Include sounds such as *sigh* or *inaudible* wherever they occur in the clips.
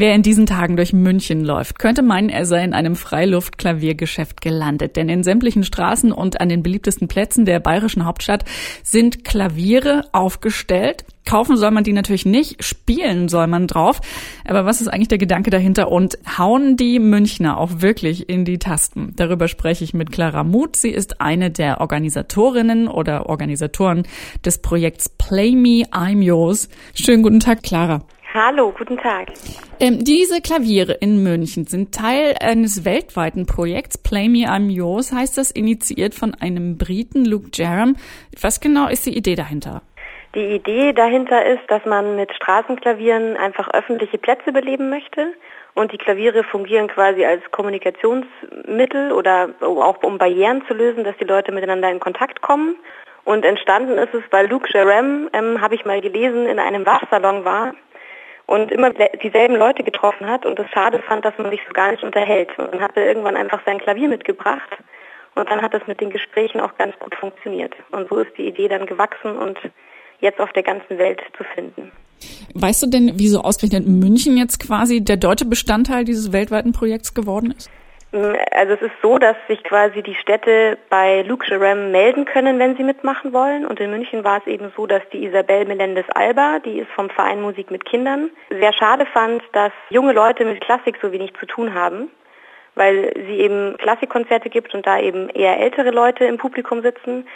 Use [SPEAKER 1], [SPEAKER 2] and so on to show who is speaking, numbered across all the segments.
[SPEAKER 1] Wer in diesen Tagen durch München läuft, könnte meinen, er sei in einem Freiluftklaviergeschäft gelandet. Denn in sämtlichen Straßen und an den beliebtesten Plätzen der bayerischen Hauptstadt sind Klaviere aufgestellt. Kaufen soll man die natürlich nicht, spielen soll man drauf. Aber was ist eigentlich der Gedanke dahinter und hauen die Münchner auch wirklich in die Tasten? Darüber spreche ich mit Clara Muth. Sie ist eine der Organisatorinnen oder Organisatoren des Projekts Play Me, I'm Yours. Schönen guten Tag, Clara.
[SPEAKER 2] Hallo, guten Tag.
[SPEAKER 1] Ähm, diese Klaviere in München sind Teil eines weltweiten Projekts. Play Me I'm Yours heißt das, initiiert von einem Briten, Luke Jerram. Was genau ist die Idee dahinter?
[SPEAKER 2] Die Idee dahinter ist, dass man mit Straßenklavieren einfach öffentliche Plätze beleben möchte. Und die Klaviere fungieren quasi als Kommunikationsmittel oder auch um Barrieren zu lösen, dass die Leute miteinander in Kontakt kommen. Und entstanden ist es, weil Luke Jerem, ähm, habe ich mal gelesen, in einem Waschsalon war und immer dieselben Leute getroffen hat und es schade fand, dass man sich so gar nicht unterhält. Und dann hat er irgendwann einfach sein Klavier mitgebracht und dann hat es mit den Gesprächen auch ganz gut funktioniert. Und so ist die Idee dann gewachsen und jetzt auf der ganzen Welt zu finden.
[SPEAKER 1] Weißt du denn, wieso ausgerechnet München jetzt quasi der deutsche Bestandteil dieses weltweiten Projekts geworden ist?
[SPEAKER 2] Also es ist so, dass sich quasi die Städte bei Luke melden können, wenn sie mitmachen wollen. Und in München war es eben so, dass die Isabel Melendez-Alba, die ist vom Verein Musik mit Kindern, sehr schade fand, dass junge Leute mit Klassik so wenig zu tun haben, weil sie eben Klassikkonzerte gibt und da eben eher ältere Leute im Publikum sitzen.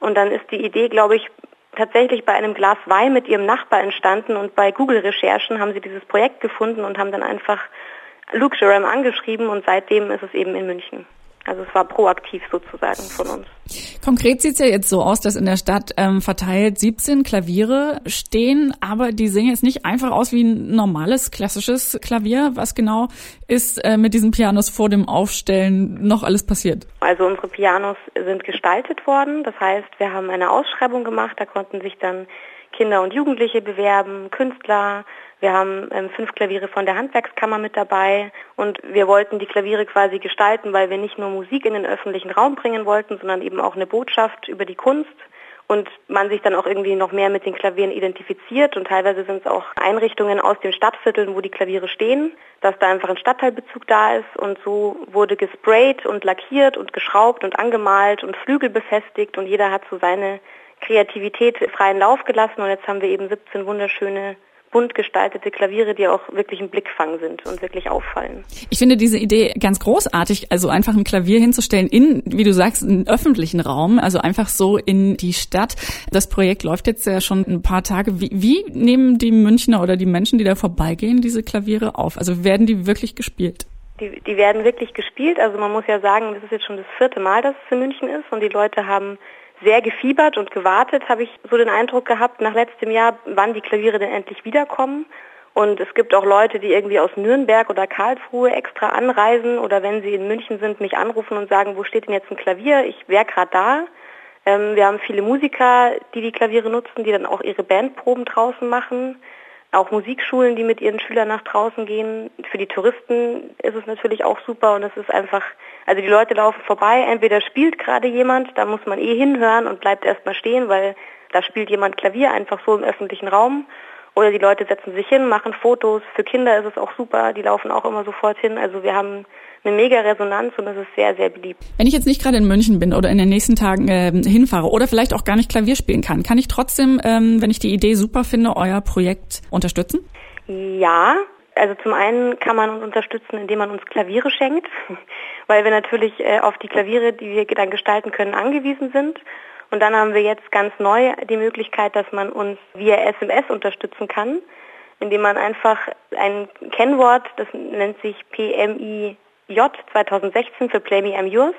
[SPEAKER 2] Und dann ist die Idee, glaube ich, tatsächlich bei einem Glas Wein mit ihrem Nachbar entstanden und bei Google-Recherchen haben sie dieses Projekt gefunden und haben dann einfach Luke Jerem angeschrieben und seitdem ist es eben in München. Also es war proaktiv sozusagen von uns.
[SPEAKER 1] Konkret sieht es ja jetzt so aus, dass in der Stadt ähm, verteilt 17 Klaviere stehen, aber die sehen jetzt nicht einfach aus wie ein normales, klassisches Klavier. Was genau ist äh, mit diesen Pianos vor dem Aufstellen noch alles passiert?
[SPEAKER 2] Also unsere Pianos sind gestaltet worden. Das heißt, wir haben eine Ausschreibung gemacht, da konnten sich dann Kinder und Jugendliche bewerben, Künstler, wir haben ähm, fünf Klaviere von der Handwerkskammer mit dabei. Und wir wollten die Klaviere quasi gestalten, weil wir nicht nur Musik in den öffentlichen Raum bringen wollten, sondern eben auch eine Botschaft über die Kunst. Und man sich dann auch irgendwie noch mehr mit den Klavieren identifiziert. Und teilweise sind es auch Einrichtungen aus den Stadtvierteln, wo die Klaviere stehen, dass da einfach ein Stadtteilbezug da ist. Und so wurde gesprayt und lackiert und geschraubt und angemalt und Flügel befestigt. Und jeder hat so seine Kreativität freien Lauf gelassen und jetzt haben wir eben 17 wunderschöne bunt gestaltete Klaviere, die auch wirklich ein Blickfang sind und wirklich auffallen.
[SPEAKER 1] Ich finde diese Idee ganz großartig, also einfach ein Klavier hinzustellen in, wie du sagst, einen öffentlichen Raum, also einfach so in die Stadt. Das Projekt läuft jetzt ja schon ein paar Tage. Wie, wie nehmen die Münchner oder die Menschen, die da vorbeigehen, diese Klaviere auf? Also werden die wirklich gespielt?
[SPEAKER 2] Die, die werden wirklich gespielt. Also man muss ja sagen, das ist jetzt schon das vierte Mal, dass es in München ist und die Leute haben sehr gefiebert und gewartet, habe ich so den Eindruck gehabt, nach letztem Jahr, wann die Klaviere denn endlich wiederkommen. Und es gibt auch Leute, die irgendwie aus Nürnberg oder Karlsruhe extra anreisen oder wenn sie in München sind, mich anrufen und sagen, wo steht denn jetzt ein Klavier? Ich wäre gerade da. Ähm, wir haben viele Musiker, die die Klaviere nutzen, die dann auch ihre Bandproben draußen machen auch Musikschulen, die mit ihren Schülern nach draußen gehen. Für die Touristen ist es natürlich auch super und es ist einfach, also die Leute laufen vorbei, entweder spielt gerade jemand, da muss man eh hinhören und bleibt erstmal stehen, weil da spielt jemand Klavier einfach so im öffentlichen Raum. Oder die Leute setzen sich hin, machen Fotos. Für Kinder ist es auch super, die laufen auch immer sofort hin. Also wir haben eine mega Resonanz und es ist sehr, sehr beliebt.
[SPEAKER 1] Wenn ich jetzt nicht gerade in München bin oder in den nächsten Tagen äh, hinfahre oder vielleicht auch gar nicht Klavier spielen kann, kann ich trotzdem, ähm, wenn ich die Idee super finde, euer Projekt unterstützen?
[SPEAKER 2] Ja, also zum einen kann man uns unterstützen, indem man uns Klaviere schenkt, *laughs* weil wir natürlich äh, auf die Klaviere, die wir dann gestalten können, angewiesen sind. Und dann haben wir jetzt ganz neu die Möglichkeit, dass man uns via SMS unterstützen kann, indem man einfach ein Kennwort, das nennt sich PMI J 2016 für Play Me I'm Yours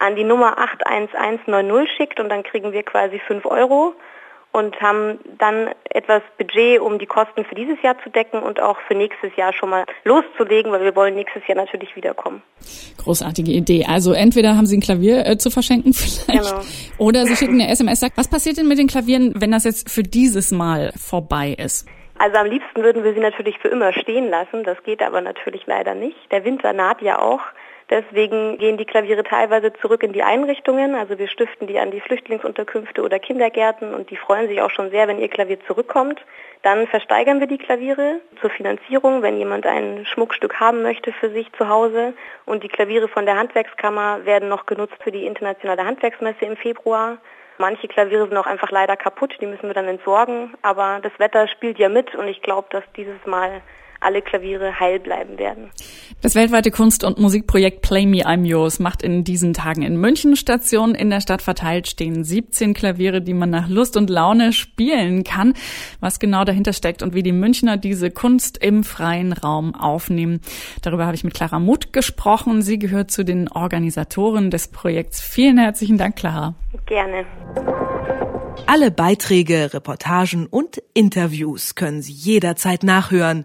[SPEAKER 2] an die Nummer 81190 schickt und dann kriegen wir quasi 5 Euro und haben dann etwas Budget, um die Kosten für dieses Jahr zu decken und auch für nächstes Jahr schon mal loszulegen, weil wir wollen nächstes Jahr natürlich wiederkommen.
[SPEAKER 1] Großartige Idee. Also entweder haben Sie ein Klavier äh, zu verschenken *laughs* vielleicht genau. oder Sie schicken eine SMS. Sagt, was passiert denn mit den Klavieren, wenn das jetzt für dieses Mal vorbei ist?
[SPEAKER 2] Also am liebsten würden wir sie natürlich für immer stehen lassen. Das geht aber natürlich leider nicht. Der Winter naht ja auch. Deswegen gehen die Klaviere teilweise zurück in die Einrichtungen. Also wir stiften die an die Flüchtlingsunterkünfte oder Kindergärten und die freuen sich auch schon sehr, wenn ihr Klavier zurückkommt. Dann versteigern wir die Klaviere zur Finanzierung, wenn jemand ein Schmuckstück haben möchte für sich zu Hause. Und die Klaviere von der Handwerkskammer werden noch genutzt für die internationale Handwerksmesse im Februar. Manche Klaviere sind auch einfach leider kaputt, die müssen wir dann entsorgen. Aber das Wetter spielt ja mit und ich glaube, dass dieses Mal alle Klaviere heil bleiben werden.
[SPEAKER 1] Das weltweite Kunst- und Musikprojekt Play Me I'm Yours macht in diesen Tagen in München Station. In der Stadt verteilt stehen 17 Klaviere, die man nach Lust und Laune spielen kann. Was genau dahinter steckt und wie die Münchner diese Kunst im freien Raum aufnehmen. Darüber habe ich mit Clara Muth gesprochen. Sie gehört zu den Organisatoren des Projekts. Vielen herzlichen Dank, Clara.
[SPEAKER 2] Gerne.
[SPEAKER 3] Alle Beiträge, Reportagen und Interviews können Sie jederzeit nachhören